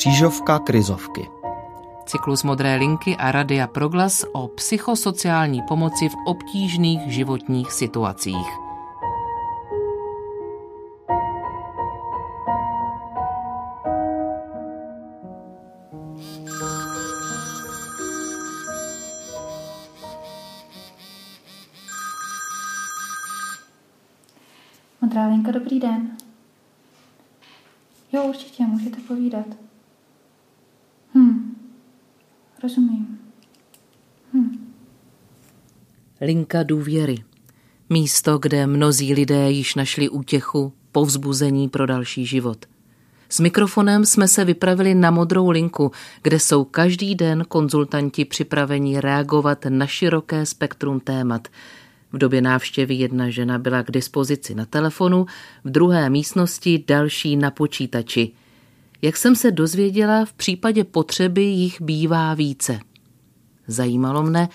Křížovka krizovky. Cyklus Modré linky a Radia Proglas o psychosociální pomoci v obtížných životních situacích. Linka důvěry. Místo, kde mnozí lidé již našli útěchu, povzbuzení pro další život. S mikrofonem jsme se vypravili na modrou linku, kde jsou každý den konzultanti připraveni reagovat na široké spektrum témat – v době návštěvy jedna žena byla k dispozici na telefonu, v druhé místnosti další na počítači. Jak jsem se dozvěděla, v případě potřeby jich bývá více. Zajímalo mne,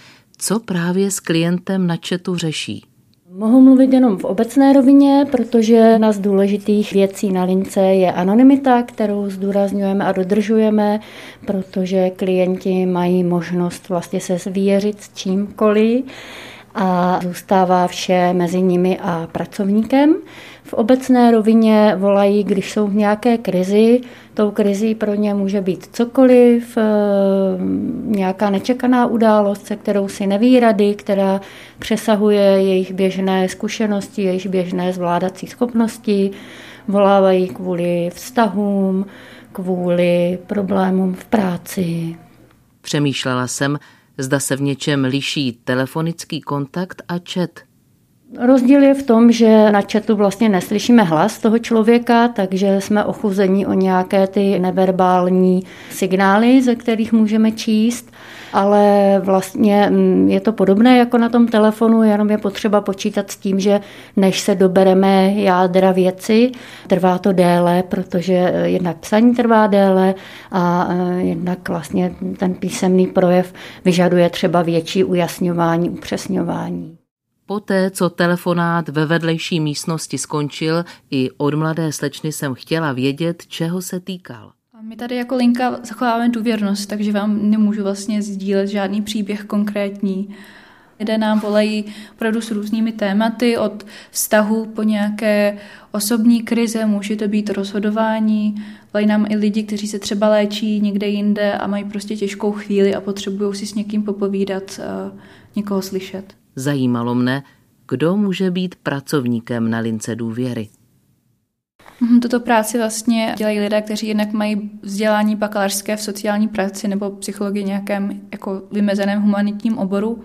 co právě s klientem na četu řeší. Mohu mluvit jenom v obecné rovině, protože jedna z důležitých věcí na lince je anonymita, kterou zdůrazňujeme a dodržujeme, protože klienti mají možnost vlastně se zvěřit s čímkoliv a zůstává vše mezi nimi a pracovníkem. V obecné rovině volají, když jsou v nějaké krizi, tou krizí pro ně může být cokoliv, eh, nějaká nečekaná událost, se kterou si neví rady, která přesahuje jejich běžné zkušenosti, jejich běžné zvládací schopnosti, volávají kvůli vztahům, kvůli problémům v práci. Přemýšlela jsem, Zda se v něčem liší telefonický kontakt a chat. Rozdíl je v tom, že na chatu vlastně neslyšíme hlas toho člověka, takže jsme ochuzení o nějaké ty neverbální signály, ze kterých můžeme číst ale vlastně mm, je to podobné jako na tom telefonu, jenom je potřeba počítat s tím, že než se dobereme jádra věci, trvá to déle, protože eh, jednak psaní trvá déle a eh, jednak vlastně ten písemný projev vyžaduje třeba větší ujasňování, upřesňování. Poté, co telefonát ve vedlejší místnosti skončil, i od mladé slečny jsem chtěla vědět, čeho se týkal. My tady jako linka zachováváme důvěrnost, takže vám nemůžu vlastně sdílet žádný příběh konkrétní. Lidé nám volají opravdu s různými tématy, od vztahu po nějaké osobní krize, může to být rozhodování. Volají nám i lidi, kteří se třeba léčí někde jinde a mají prostě těžkou chvíli a potřebují si s někým popovídat, někoho slyšet. Zajímalo mne, kdo může být pracovníkem na lince důvěry. Mhm, tuto práci vlastně dělají lidé, kteří jednak mají vzdělání bakalářské v sociální práci nebo psychologii nějakém jako vymezeném humanitním oboru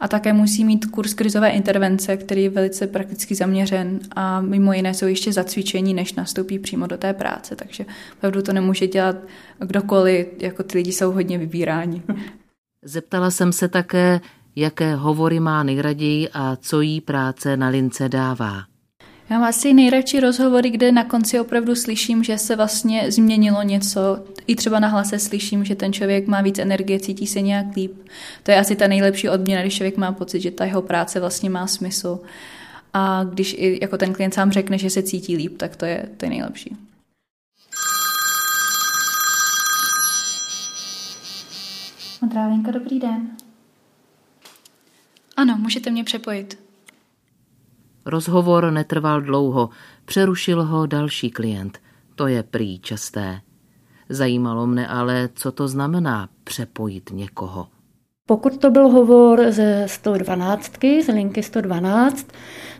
a také musí mít kurz krizové intervence, který je velice prakticky zaměřen a mimo jiné jsou ještě zacvičení, než nastoupí přímo do té práce, takže opravdu to nemůže dělat kdokoliv, jako ty lidi jsou hodně vybíráni. Zeptala jsem se také, jaké hovory má nejraději a co jí práce na lince dává. Já mám asi nejradši rozhovory, kde na konci opravdu slyším, že se vlastně změnilo něco. I třeba na hlase slyším, že ten člověk má víc energie, cítí se nějak líp. To je asi ta nejlepší odměna, když člověk má pocit, že ta jeho práce vlastně má smysl. A když i jako ten klient sám řekne, že se cítí líp, tak to je, to je nejlepší. Modrá linka, dobrý den. Ano, můžete mě přepojit. Rozhovor netrval dlouho, přerušil ho další klient. To je prý časté. Zajímalo mne ale, co to znamená přepojit někoho. Pokud to byl hovor ze 112, z linky 112,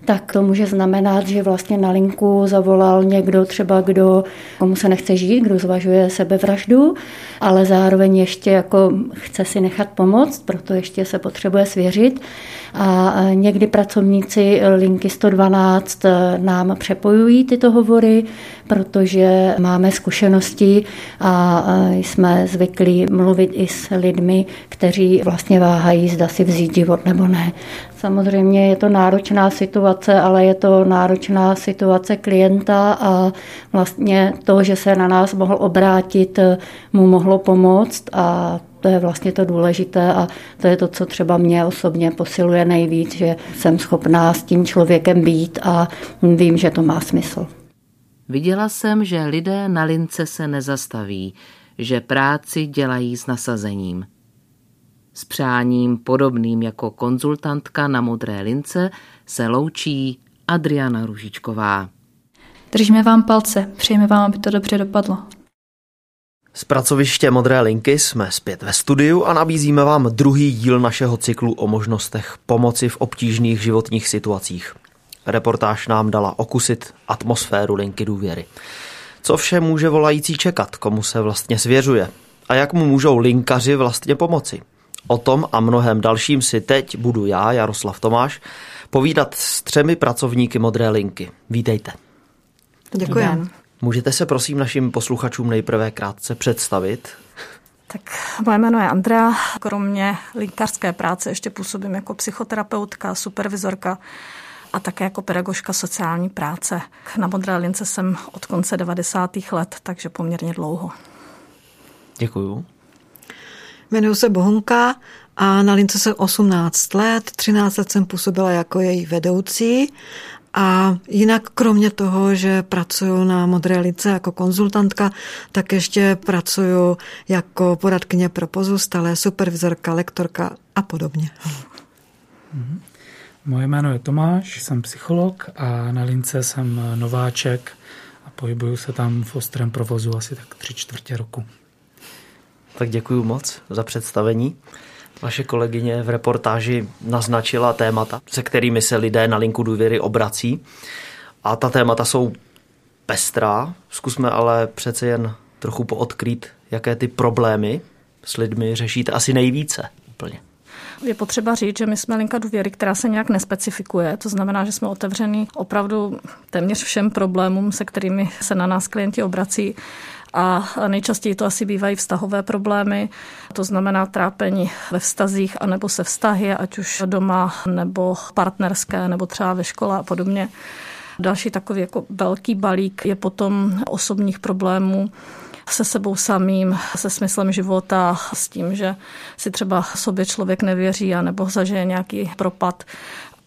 tak to může znamenat, že vlastně na linku zavolal někdo třeba, kdo, komu se nechce žít, kdo zvažuje sebevraždu, ale zároveň ještě jako chce si nechat pomoct, proto ještě se potřebuje svěřit. A někdy pracovníci linky 112 nám přepojují tyto hovory, protože máme zkušenosti a jsme zvyklí mluvit i s lidmi, kteří vlastně váhají, zda si vzít život nebo ne. Samozřejmě je to náročná situace, ale je to náročná situace klienta a vlastně to, že se na nás mohl obrátit, mu mohlo pomoct a to je vlastně to důležité a to je to, co třeba mě osobně posiluje nejvíc, že jsem schopná s tím člověkem být a vím, že to má smysl. Viděla jsem, že lidé na lince se nezastaví, že práci dělají s nasazením. S přáním podobným jako konzultantka na modré lince se loučí Adriana Ružičková. Držíme vám palce, přejeme vám, aby to dobře dopadlo. Z pracoviště Modré linky jsme zpět ve studiu a nabízíme vám druhý díl našeho cyklu o možnostech pomoci v obtížných životních situacích. Reportáž nám dala okusit atmosféru linky důvěry. Co vše může volající čekat, komu se vlastně svěřuje a jak mu můžou linkaři vlastně pomoci. O tom a mnohem dalším si teď budu já, Jaroslav Tomáš, povídat s třemi pracovníky Modré linky. Vítejte. Děkuji. Můžete se prosím našim posluchačům nejprve krátce představit? Tak moje jméno je Andrea. Kromě linkařské práce ještě působím jako psychoterapeutka, supervizorka a také jako pedagožka sociální práce. Na Modré lince jsem od konce 90. let, takže poměrně dlouho. Děkuju. Jmenuji se Bohunka a na lince jsem 18 let. 13 let jsem působila jako její vedoucí a jinak kromě toho, že pracuji na Modré lice jako konzultantka, tak ještě pracuji jako poradkyně pro pozůstalé, supervizorka, lektorka a podobně. Mhm. Moje jméno je Tomáš, jsem psycholog a na lince jsem nováček a pohybuju se tam v ostrém provozu asi tak tři čtvrtě roku. Tak děkuji moc za představení. Vaše kolegyně v reportáži naznačila témata, se kterými se lidé na linku důvěry obrací. A ta témata jsou pestrá. Zkusme ale přece jen trochu poodkrýt, jaké ty problémy s lidmi řešíte asi nejvíce úplně. Je potřeba říct, že my jsme linka důvěry, která se nějak nespecifikuje. To znamená, že jsme otevřený opravdu téměř všem problémům, se kterými se na nás klienti obrací a nejčastěji to asi bývají vztahové problémy, to znamená trápení ve vztazích anebo se vztahy, ať už doma nebo partnerské, nebo třeba ve škole a podobně. Další takový jako velký balík je potom osobních problémů, se sebou samým, se smyslem života, s tím, že si třeba sobě člověk nevěří a nebo zažije nějaký propad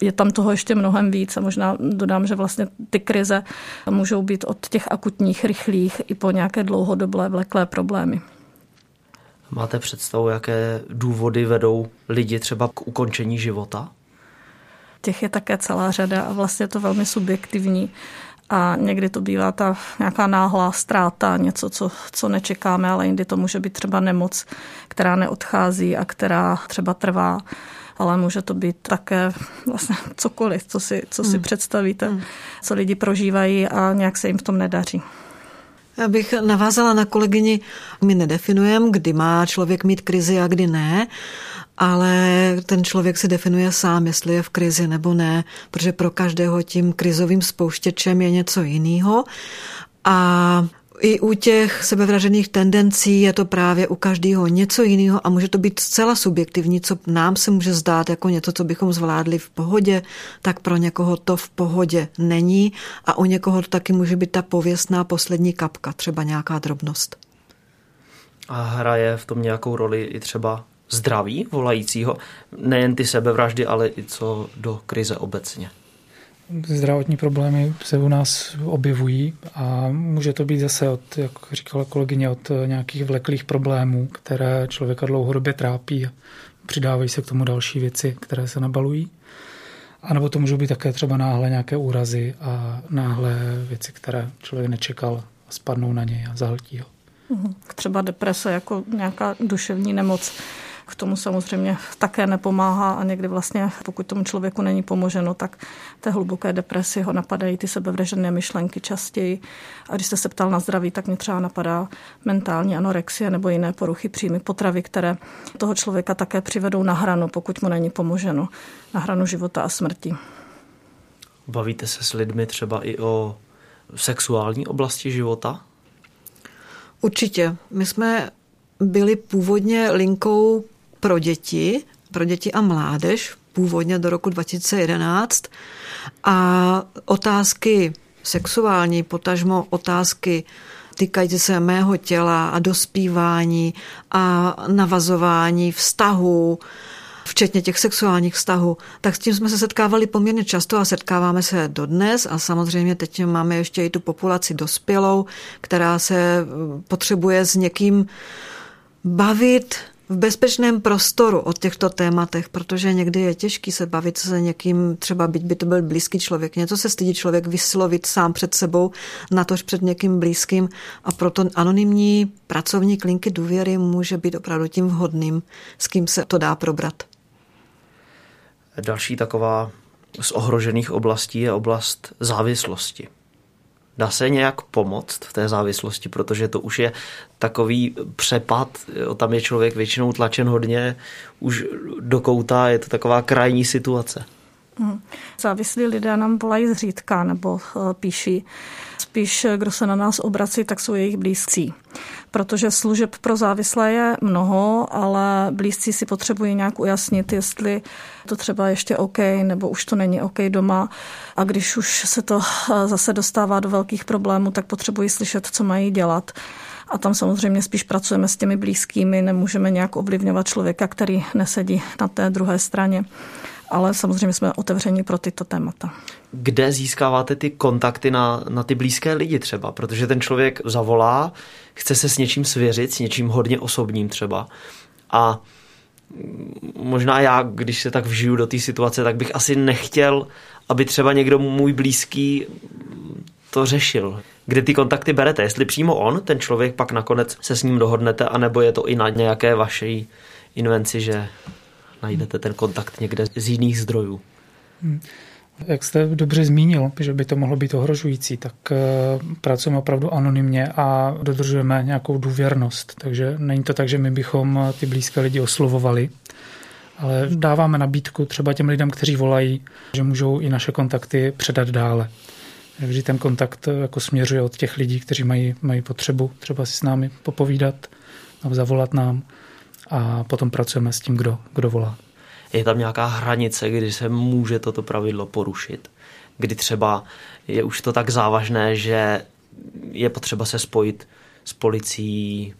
je tam toho ještě mnohem víc a možná dodám, že vlastně ty krize můžou být od těch akutních, rychlých i po nějaké dlouhodobé vleklé problémy. Máte představu, jaké důvody vedou lidi třeba k ukončení života? Těch je také celá řada a vlastně je to velmi subjektivní. A někdy to bývá ta nějaká náhlá ztráta, něco, co, co nečekáme, ale jindy to může být třeba nemoc, která neodchází a která třeba trvá ale může to být také vlastně cokoliv, co si, co si hmm. představíte, hmm. co lidi prožívají a nějak se jim v tom nedaří. Já bych navázala na kolegyni, my nedefinujeme, kdy má člověk mít krizi a kdy ne, ale ten člověk si definuje sám, jestli je v krizi nebo ne, protože pro každého tím krizovým spouštěčem je něco jiného. A i u těch sebevražených tendencí je to právě u každého něco jiného a může to být zcela subjektivní, co nám se může zdát jako něco, co bychom zvládli v pohodě, tak pro někoho to v pohodě není a u někoho to taky může být ta pověstná poslední kapka, třeba nějaká drobnost. A hraje v tom nějakou roli i třeba zdraví volajícího, nejen ty sebevraždy, ale i co do krize obecně zdravotní problémy se u nás objevují a může to být zase od, jak říkala kolegyně, od nějakých vleklých problémů, které člověka dlouhodobě trápí a přidávají se k tomu další věci, které se nabalují. A nebo to můžou být také třeba náhle nějaké úrazy a náhle věci, které člověk nečekal a spadnou na něj a zahltí ho. Mhm. Třeba deprese jako nějaká duševní nemoc k tomu samozřejmě také nepomáhá a někdy vlastně, pokud tomu člověku není pomoženo, tak té hluboké depresi ho napadají ty sebevražené myšlenky častěji. A když jste se ptal na zdraví, tak mě třeba napadá mentální anorexie nebo jiné poruchy příjmy potravy, které toho člověka také přivedou na hranu, pokud mu není pomoženo, na hranu života a smrti. Bavíte se s lidmi třeba i o sexuální oblasti života? Určitě. My jsme byli původně linkou pro děti, pro děti a mládež, původně do roku 2011. A otázky sexuální, potažmo otázky týkající se mého těla a dospívání a navazování vztahů včetně těch sexuálních vztahů, tak s tím jsme se setkávali poměrně často a setkáváme se dodnes a samozřejmě teď máme ještě i tu populaci dospělou, která se potřebuje s někým bavit, v bezpečném prostoru o těchto tématech, protože někdy je těžký se bavit se někým, třeba byť by to byl blízký člověk. Něco se stydí člověk vyslovit sám před sebou, natož před někým blízkým a proto anonymní pracovník linky důvěry může být opravdu tím vhodným, s kým se to dá probrat. Další taková z ohrožených oblastí je oblast závislosti. Dá se nějak pomoct v té závislosti, protože to už je takový přepad, tam je člověk většinou tlačen hodně už do kouta, je to taková krajní situace. Hmm. Závislí lidé nám volají zřídka nebo eh, píší. Spíš, kdo se na nás obrací, tak jsou jejich blízcí. Protože služeb pro závislé je mnoho, ale blízcí si potřebují nějak ujasnit, jestli to třeba ještě OK, nebo už to není OK doma. A když už se to eh, zase dostává do velkých problémů, tak potřebují slyšet, co mají dělat. A tam samozřejmě spíš pracujeme s těmi blízkými, nemůžeme nějak ovlivňovat člověka, který nesedí na té druhé straně ale samozřejmě jsme otevření pro tyto témata. Kde získáváte ty kontakty na, na ty blízké lidi třeba? Protože ten člověk zavolá, chce se s něčím svěřit, s něčím hodně osobním třeba. A možná já, když se tak vžiju do té situace, tak bych asi nechtěl, aby třeba někdo můj blízký to řešil. Kde ty kontakty berete? Jestli přímo on, ten člověk, pak nakonec se s ním dohodnete, anebo je to i na nějaké vaší invenci, že najdete ten kontakt někde z jiných zdrojů. Hmm. Jak jste dobře zmínil, že by to mohlo být ohrožující, tak eh, pracujeme opravdu anonymně a dodržujeme nějakou důvěrnost. Takže není to tak, že my bychom ty blízké lidi oslovovali, ale dáváme nabídku třeba těm lidem, kteří volají, že můžou i naše kontakty předat dále. Vždy ten kontakt eh, jako směřuje od těch lidí, kteří mají, mají potřebu třeba si s námi popovídat nebo zavolat nám a potom pracujeme s tím, kdo, kdo volá. Je tam nějaká hranice, kdy se může toto pravidlo porušit? Kdy třeba je už to tak závažné, že je potřeba se spojit s policií?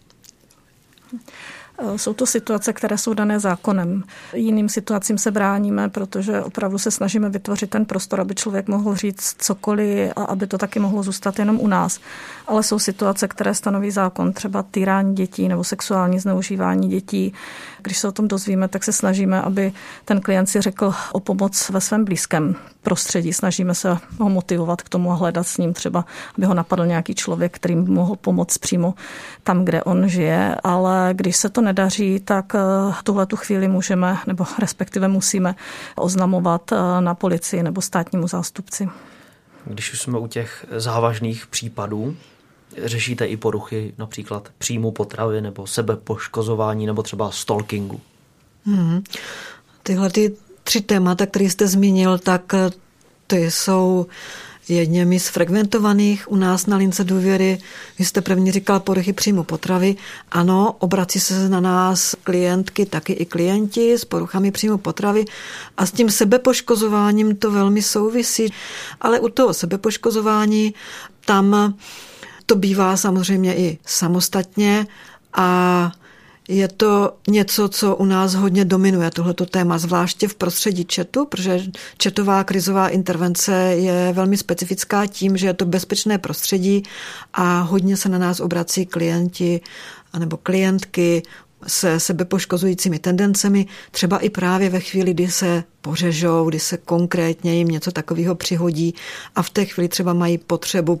Eh, jsou to situace, které jsou dané zákonem. Jiným situacím se bráníme, protože opravdu se snažíme vytvořit ten prostor, aby člověk mohl říct cokoliv a aby to taky mohlo zůstat jenom u nás. Ale jsou situace, které stanoví zákon, třeba týrání dětí nebo sexuální zneužívání dětí. Když se o tom dozvíme, tak se snažíme, aby ten klient si řekl o pomoc ve svém blízkém prostředí. Snažíme se ho motivovat k tomu a hledat s ním třeba, aby ho napadl nějaký člověk, který mohl pomoct přímo tam, kde on žije. Ale když se to nedaří, tak eh, tuhle tu chvíli můžeme, nebo respektive musíme oznamovat eh, na policii nebo státnímu zástupci. Když už jsme u těch závažných případů, řešíte i poruchy například příjmu potravy nebo sebepoškozování nebo třeba stalkingu? Hmm. Tyhle ty tři témata, které jste zmínil, tak eh, ty jsou jedněmi z frekventovaných u nás na lince důvěry. Vy jste první říkal poruchy příjmu potravy. Ano, obrací se na nás klientky, taky i klienti s poruchami příjmu potravy a s tím sebepoškozováním to velmi souvisí. Ale u toho sebepoškozování tam to bývá samozřejmě i samostatně a je to něco, co u nás hodně dominuje, tohleto téma, zvláště v prostředí četu, protože četová krizová intervence je velmi specifická tím, že je to bezpečné prostředí a hodně se na nás obrací klienti anebo klientky se sebepoškozujícími tendencemi, třeba i právě ve chvíli, kdy se pořežou, kdy se konkrétně jim něco takového přihodí a v té chvíli třeba mají potřebu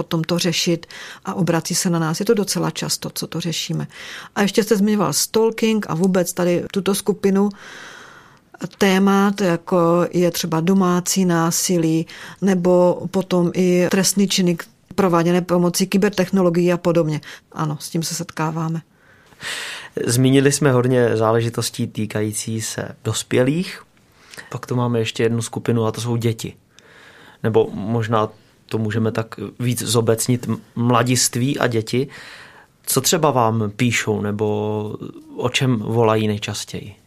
potom to řešit a obrací se na nás. Je to docela často, co to řešíme. A ještě jste zmiňoval stalking a vůbec tady tuto skupinu témat, jako je třeba domácí násilí nebo potom i trestný činy prováděné pomocí kybertechnologií a podobně. Ano, s tím se setkáváme. Zmínili jsme hodně záležitostí týkající se dospělých. Pak tu máme ještě jednu skupinu a to jsou děti. Nebo možná to můžeme tak víc zobecnit, mladiství a děti. Co třeba vám píšou nebo o čem volají nejčastěji?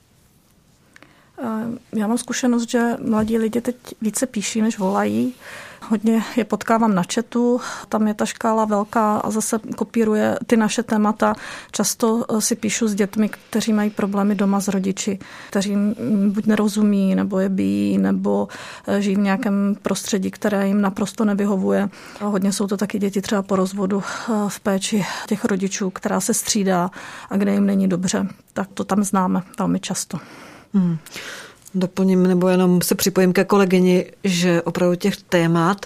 Já mám zkušenost, že mladí lidi teď více píší, než volají. Hodně je potkávám na chatu, tam je ta škála velká a zase kopíruje ty naše témata. Často eh, si píšu s dětmi, kteří mají problémy doma s rodiči, kteří buď nerozumí, nebo je bíjí, nebo eh, žijí v nějakém prostředí, které jim naprosto nevyhovuje. Hodně jsou to taky děti třeba po rozvodu eh, v péči těch rodičů, která se střídá a kde jim není dobře. Tak to tam známe velmi často. Hmm. Doplním nebo jenom se připojím ke kolegyni, že opravdu těch témat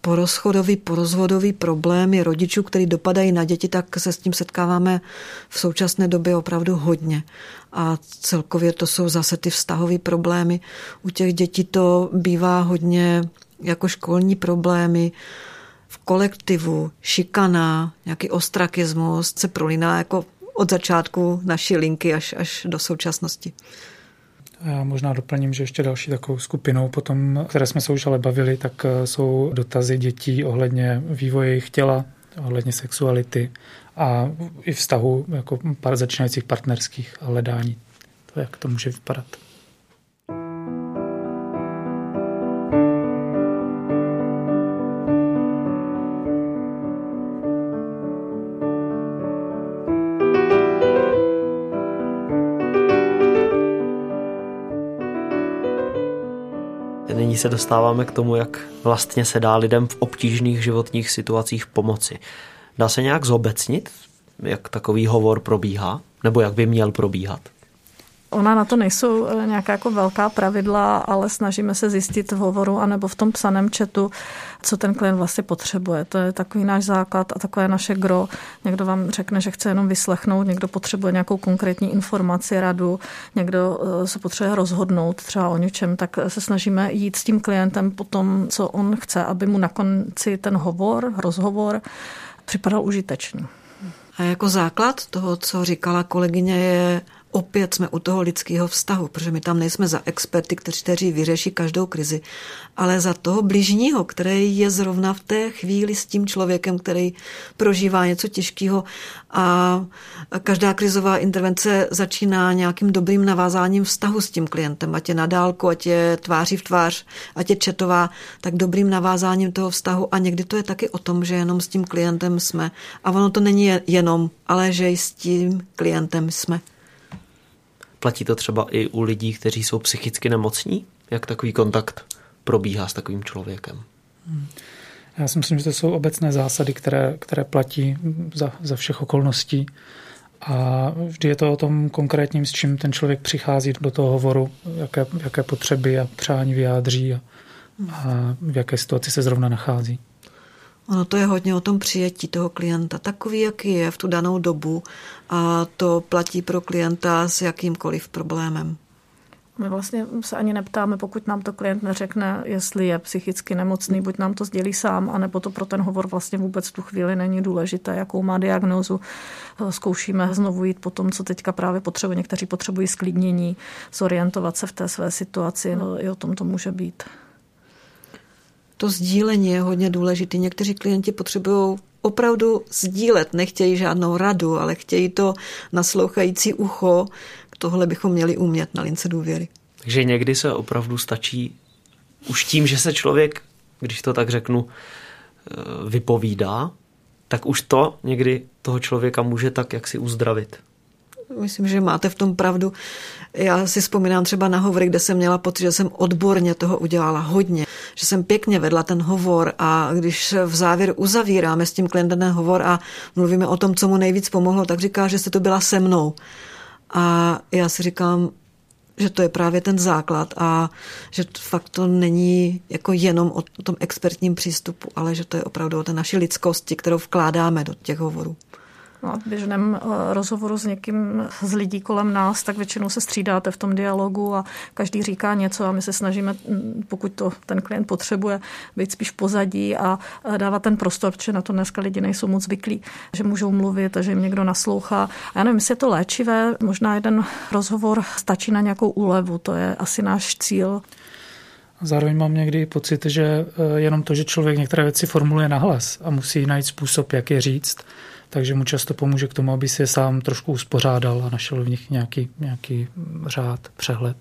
porozchodový, porozvodový problémy rodičů, který dopadají na děti, tak se s tím setkáváme v současné době opravdu hodně. A celkově to jsou zase ty vztahové problémy. U těch dětí to bývá hodně jako školní problémy, v kolektivu, šikana, nějaký ostrakismus se prolíná jako od začátku naší linky až, až do současnosti. Já možná doplním, že ještě další takovou skupinou, potom, které jsme se už ale bavili, tak eh, jsou dotazy dětí ohledně vývoje jejich těla, ohledně sexuality a i vztahu jako začínajících partnerských hledání. To, jak to může vypadat. Se dostáváme k tomu, jak vlastně se dá lidem v obtížných životních situacích pomoci. Dá se nějak zobecnit, jak takový hovor probíhá, nebo jak by měl probíhat? Ona na to nejsou eh, nějaká jako velká pravidla, ale snažíme se zjistit v hovoru anebo v tom psaném četu, co ten klient vlastně potřebuje. To je takový náš základ a takové naše gro. Někdo vám řekne, že chce jenom vyslechnout, někdo potřebuje nějakou konkrétní informaci, radu, někdo eh, se potřebuje rozhodnout třeba o něčem, tak se snažíme jít s tím klientem po tom, co on chce, aby mu na konci ten hovor, rozhovor připadal užitečný. A jako základ toho, co říkala kolegyně, je opět jsme u toho lidského vztahu, protože my tam nejsme za experty, kteří, kteří vyřeší každou krizi, ale za toho bližního, který je zrovna v té chvíli s tím člověkem, který prožívá něco těžkého a každá krizová intervence začíná nějakým dobrým navázáním vztahu s tím klientem, ať je na dálku, ať je tváří v tvář, ať je četová, tak dobrým navázáním toho vztahu a někdy to je taky o tom, že jenom s tím klientem jsme. A ono to není jenom, ale že i s tím klientem jsme. Platí to třeba i u lidí, kteří jsou psychicky nemocní? Jak takový kontakt probíhá s takovým člověkem? Já si myslím, že to jsou obecné zásady, které, které platí za, za všech okolností. A vždy je to o tom konkrétním, s čím ten člověk přichází do toho hovoru, jaké, jaké potřeby a přání vyjádří a, a v jaké situaci se zrovna nachází. Ono to je hodně o tom přijetí toho klienta, takový, jaký je v tu danou dobu a to platí pro klienta s jakýmkoliv problémem. My vlastně se ani neptáme, pokud nám to klient neřekne, jestli je psychicky nemocný, buď nám to sdělí sám, anebo to pro ten hovor vlastně vůbec v tu chvíli není důležité, jakou má diagnózu. Zkoušíme znovu jít po tom, co teďka právě potřebuje. Někteří potřebují sklidnění, zorientovat se v té své situaci, no, i o tom to může být to sdílení je hodně důležité. Někteří klienti potřebují opravdu sdílet, nechtějí žádnou radu, ale chtějí to naslouchající ucho. Tohle bychom měli umět na lince důvěry. Takže někdy se opravdu stačí už tím, že se člověk, když to tak řeknu, eh, vypovídá, tak už to někdy toho člověka může tak jak si uzdravit. Myslím, že máte v tom pravdu. Já si vzpomínám třeba na hovory, kde jsem měla pocit, že jsem odborně toho udělala hodně, že jsem pěkně vedla ten hovor a když v závěru uzavíráme s tím klientem ten hovor a mluvíme o tom, co mu nejvíc pomohlo, tak říká, že jste to byla se mnou. A já si říkám, že to je právě ten základ a že fakt to není jako jenom o tom expertním přístupu, ale že to je opravdu o té naší lidskosti, kterou vkládáme do těch hovorů. No v běžném eh, rozhovoru s někým z lidí kolem nás, tak většinou se střídáte v tom dialogu a každý říká něco a my se snažíme, mm, pokud to ten klient potřebuje, být spíš pozadí a dávat ten prostor, protože na to dneska lidi nejsou moc zvyklí, že můžou mluvit a že jim někdo naslouchá. A já nevím, jestli je to léčivé, možná jeden rozhovor stačí na nějakou úlevu, to je asi náš cíl. Zároveň mám někdy pocit, že eh, jenom to, že člověk některé věci formuluje nahlas a musí najít způsob, jak je říct, takže mu často pomůže k tomu, aby si je sám trošku uspořádal a našel v nich nějaký, nějaký řád, přehled.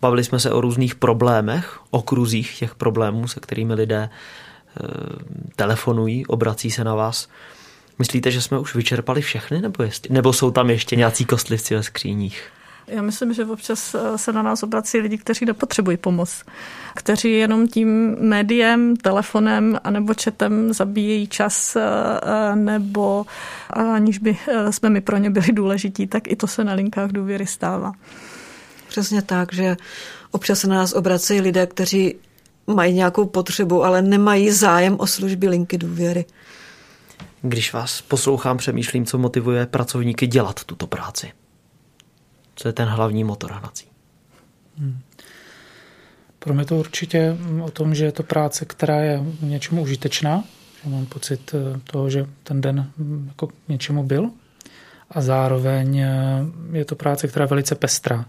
Bavili jsme se o různých problémech, okruzích těch problémů, se kterými lidé e, telefonují, obrací se na vás. Myslíte, že jsme už vyčerpali všechny, nebo, jestli, nebo jsou tam ještě nějací kostlivci ve skříních? Já myslím, že občas eh, se na nás obrací lidi, kteří nepotřebují pomoc, kteří jenom tím médiem, telefonem anebo četem zabíjejí čas, eh, nebo aniž by jsme my pro ně byli důležití, tak i to se na linkách důvěry stává. Přesně tak, že občas se na nás obracejí lidé, kteří mají nějakou potřebu, ale nemají zájem o služby linky důvěry. Když vás poslouchám, přemýšlím, co motivuje pracovníky dělat tuto práci. Co je ten hlavní motor hnací? Hmm. Pro mě to určitě o tom, že je to práce, která je něčemu užitečná, že mám pocit eh, toho, že ten den hm, jako k něčemu byl a zároveň eh, je to práce, která je velice pestrá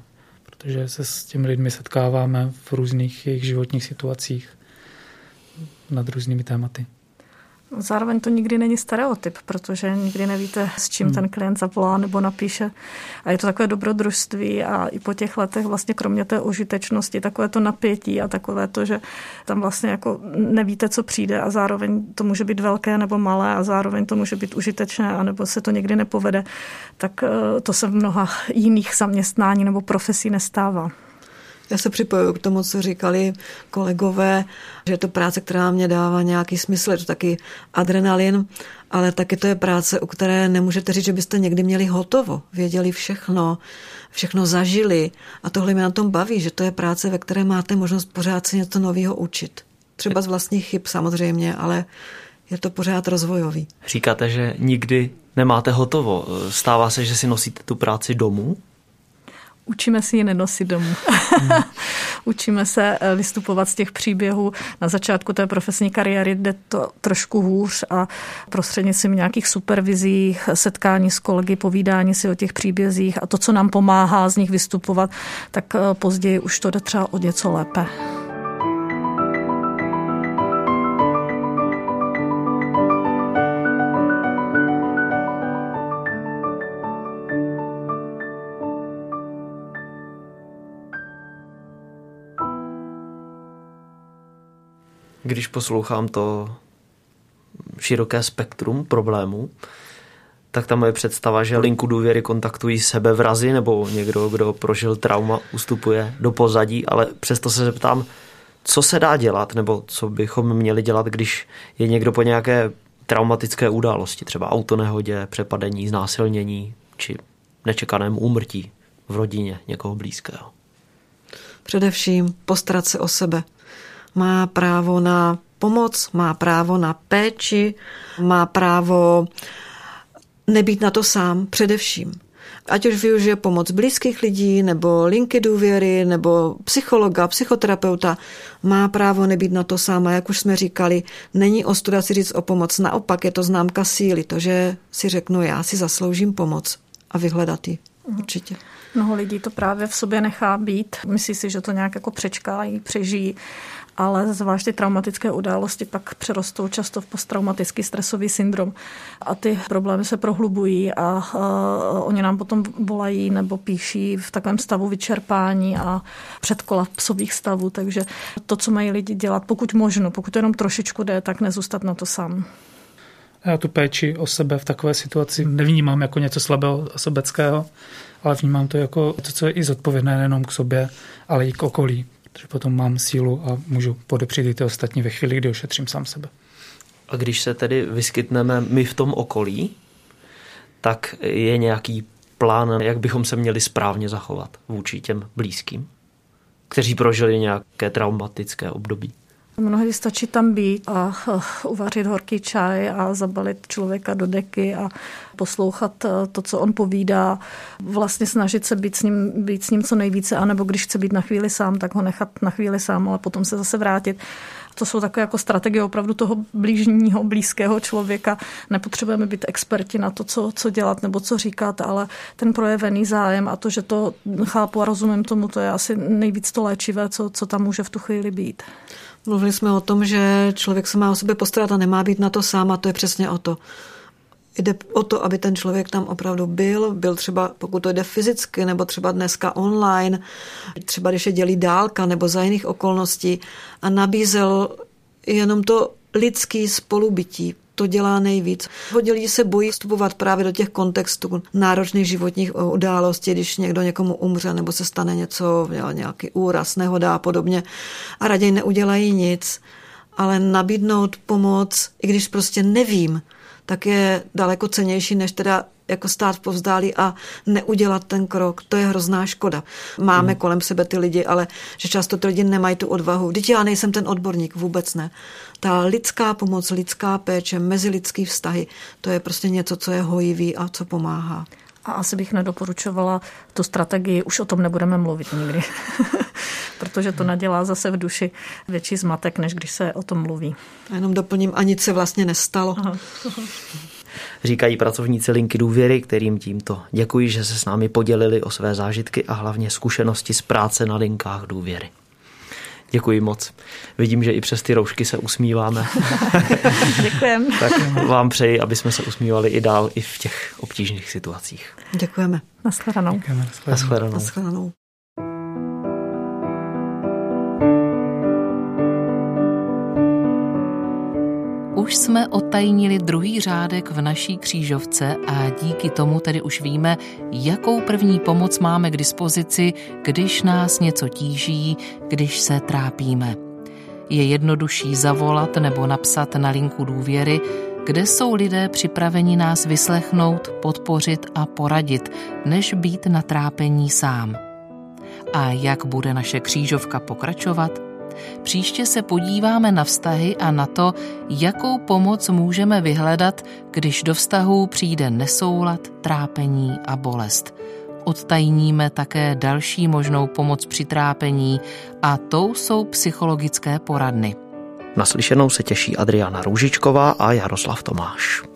protože se s těmi lidmi setkáváme v různých jejich životních situacích nad různými tématy. Zároveň to nikdy není stereotyp, protože nikdy nevíte, s čím hmm. ten klient zavolá nebo napíše. A je to takové dobrodružství a i po těch letech vlastně kromě té užitečnosti, takové to napětí a takové to, že tam vlastně jako nevíte, co přijde a zároveň to může být velké nebo malé a zároveň to může být užitečné a nebo se to někdy nepovede, tak eh, to se v mnoha jiných zaměstnání nebo profesí nestává. Já se připojuju k tomu, co říkali kolegové, že je to práce, která mě dává nějaký smysl, je to taky adrenalin, ale taky to je práce, u které nemůžete říct, že byste někdy měli hotovo, věděli všechno, všechno zažili a tohle mě na tom baví, že to je práce, ve které máte možnost pořád si něco nového učit. Třeba z vlastních chyb samozřejmě, ale je to pořád rozvojový. Říkáte, že nikdy nemáte hotovo. Stává se, že si nosíte tu práci domů? Učíme si je nenosit domů. Hmm. Učíme se eh, vystupovat z těch příběhů. Na začátku té profesní kariéry jde to trošku hůř a prostřednictvím nějakých supervizí, setkání s kolegy, povídání si o těch příbězích a to, co nám pomáhá z nich vystupovat, tak eh, později už to jde třeba o něco lépe. Když poslouchám to široké spektrum problémů, tak ta moje představa, že linku důvěry kontaktují sebevrazy nebo někdo, kdo prožil trauma, ustupuje do pozadí, ale přesto se zeptám, co se dá dělat, nebo co bychom měli dělat, když je někdo po nějaké traumatické události, třeba autonehodě, přepadení, znásilnění či nečekaném úmrtí v rodině někoho blízkého. Především postarat se o sebe má právo na pomoc, má právo na péči, má právo nebýt na to sám především. Ať už využije pomoc blízkých lidí, nebo linky důvěry, nebo psychologa, psychoterapeuta, má právo nebýt na to sám. A jak už jsme říkali, není ostuda si říct o pomoc. Naopak je to známka síly, to, že si řeknu, já si zasloužím pomoc a vyhledat ji. Určitě. Mnoho lidí to právě v sobě nechá být. Myslí si, že to nějak jako přečkají, přežijí ale zvláště traumatické události pak přerostou často v posttraumatický stresový syndrom. A ty problémy se prohlubují a uh, oni nám potom volají nebo píší v takovém stavu vyčerpání a předkolapsových stavů, takže to, co mají lidi dělat, pokud možno, pokud to jenom trošičku jde, tak nezůstat na to sám. Já tu péči o sebe v takové situaci nevnímám jako něco slabého a sobeckého, ale vnímám to jako to, co je i zodpovědné nejenom k sobě, ale i k okolí protože potom mám sílu a můžu podepřít i ty ostatní ve chvíli, kdy ošetřím sám sebe. A když se tedy vyskytneme my v tom okolí, tak je nějaký plán, jak bychom se měli správně zachovat vůči těm blízkým, kteří prožili nějaké traumatické období. Mnohdy stačí tam být a eh, uvařit horký čaj a zabalit člověka do deky a poslouchat eh, to, co on povídá. Vlastně snažit se být s ním, být s ním co nejvíce, anebo když chce být na chvíli sám, tak ho nechat na chvíli sám, ale potom se zase vrátit. To jsou takové jako strategie opravdu toho blížního, blízkého člověka. Nepotřebujeme být experti na to, co, co dělat nebo co říkat, ale ten projevený zájem a to, že to chápu a rozumím tomu, to je asi nejvíc to léčivé, co, co tam může v tu chvíli být. Mluvili jsme o tom, že člověk se má o sebe postarat a nemá být na to sám a to je přesně o to. Jde o to, aby ten člověk tam opravdu byl, byl třeba, pokud to jde fyzicky, nebo třeba dneska online, třeba když je dělí dálka nebo za jiných okolností a nabízel jenom to lidský spolubytí, to dělá nejvíc. Hodně lidí se bojí vstupovat právě do těch kontextů náročných životních událostí, když někdo někomu umře nebo se stane něco, nějaký úraz, nehoda a podobně a raději neudělají nic, ale nabídnout pomoc, i když prostě nevím, tak je daleko cenější, než teda jako stát povzdálí a neudělat ten krok. To je hrozná škoda. Máme hmm. kolem sebe ty lidi, ale že často ty lidi nemají tu odvahu. Vždyť já nejsem ten odborník, vůbec ne. Ta lidská pomoc, lidská péče, mezilidský vztahy, to je prostě něco, co je hojivý a co pomáhá. A asi bych nedoporučovala tu strategii, už o tom nebudeme mluvit nikdy. Protože to nadělá zase v duši větší zmatek, než když se o tom mluví. A jenom doplním, a nic se vlastně nestalo. Aha. Říkají pracovníci Linky důvěry, kterým tímto děkuji, že se s námi podělili o své zážitky a hlavně zkušenosti z práce na linkách důvěry. Děkuji moc. Vidím, že i přes ty roušky se usmíváme. Děkujeme. tak vám přeji, aby jsme se usmívali i dál, i v těch obtížných situacích. Děkujeme. Naschledanou. Děkujeme. Naschledanou. Naschledanou. Už jsme otajnili druhý řádek v naší křížovce a díky tomu tedy už víme, jakou první pomoc máme k dispozici, když nás něco tíží, když se trápíme. Je jednodušší zavolat nebo napsat na linku důvěry, kde jsou lidé připraveni nás vyslechnout, podpořit a poradit, než být na trápení sám. A jak bude naše křížovka pokračovat? Příště se podíváme na vztahy a na to, jakou pomoc můžeme vyhledat, když do vztahů přijde nesoulad, trápení a bolest. Odtajníme také další možnou pomoc při trápení a tou jsou psychologické poradny. Naslyšenou se těší Adriana Růžičková a Jaroslav Tomáš.